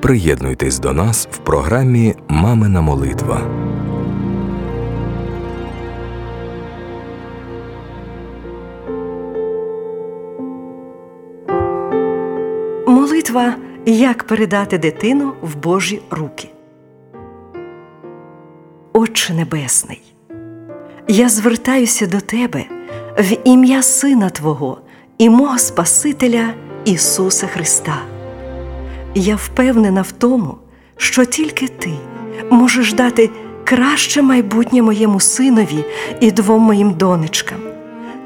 Приєднуйтесь до нас в програмі Мамина молитва. Молитва як передати дитину в Божі руки. Отче Небесний, я звертаюся до Тебе в ім'я Сина Твого і мого Спасителя Ісуса Христа. Я впевнена в тому, що тільки Ти можеш дати краще майбутнє моєму синові і двом моїм донечкам.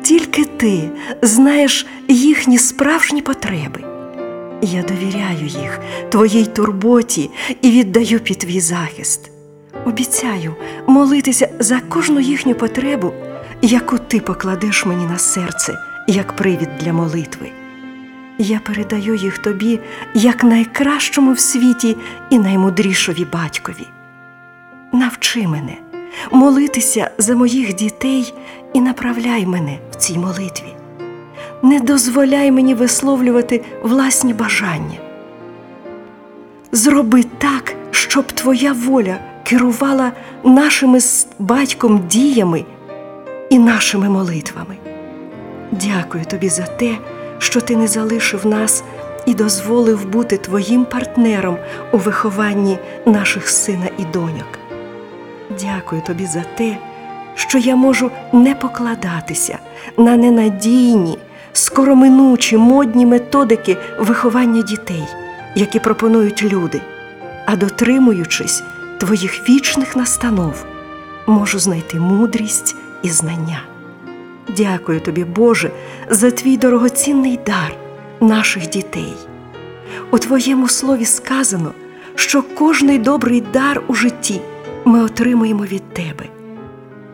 Тільки ти знаєш їхні справжні потреби. Я довіряю їх твоїй турботі і віддаю під твій захист. Обіцяю молитися за кожну їхню потребу, яку ти покладеш мені на серце як привід для молитви. Я передаю їх тобі як найкращому в світі і наймудрішові батькові. Навчи мене молитися за моїх дітей і направляй мене в цій молитві. Не дозволяй мені висловлювати власні бажання. Зроби так, щоб твоя воля керувала нашими з батьком діями і нашими молитвами. Дякую тобі за те, що ти не залишив нас і дозволив бути твоїм партнером у вихованні наших сина і доньок. Дякую тобі за те, що я можу не покладатися на ненадійні, скороминучі модні методики виховання дітей, які пропонують люди, а дотримуючись твоїх вічних настанов, можу знайти мудрість і знання. Дякую тобі, Боже, за твій дорогоцінний дар наших дітей. У Твоєму слові сказано, що кожний добрий дар у житті ми отримуємо від Тебе.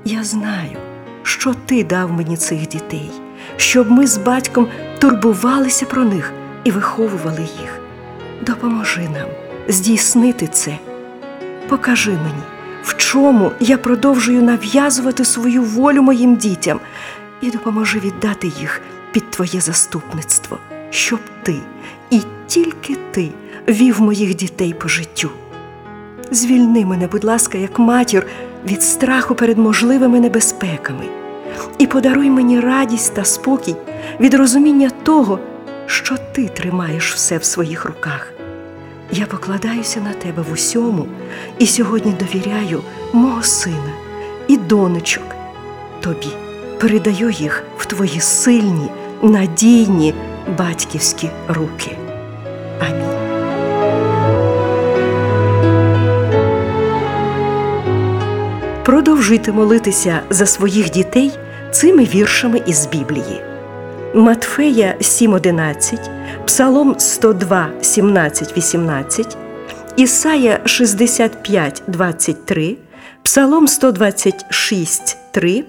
Я знаю, що Ти дав мені цих дітей, щоб ми з батьком турбувалися про них і виховували їх. Допоможи нам здійснити це. Покажи мені, в чому я продовжую нав'язувати свою волю моїм дітям, і допоможи віддати їх під Твоє заступництво, щоб ти і тільки ти вів моїх дітей по життю. Звільни мене, будь ласка, як матір від страху перед можливими небезпеками, і подаруй мені радість та спокій від розуміння того, що ти тримаєш все в своїх руках. Я покладаюся на тебе в усьому і сьогодні довіряю мого сина і донечок тобі. Передаю їх в твої сильні, надійні батьківські руки. Амінь. Продовжуйте молитися за своїх дітей цими віршами із Біблії. Матфея 7:11, Псалом 102, 17, 18, Ісая 65, 23, Псалом 126, 3,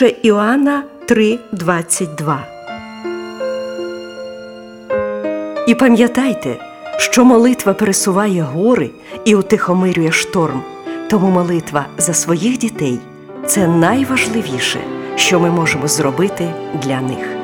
1 Іоанна 3, 22. І пам'ятайте, що молитва пересуває гори і утихомирює шторм. Тому молитва за своїх дітей це найважливіше, що ми можемо зробити для них.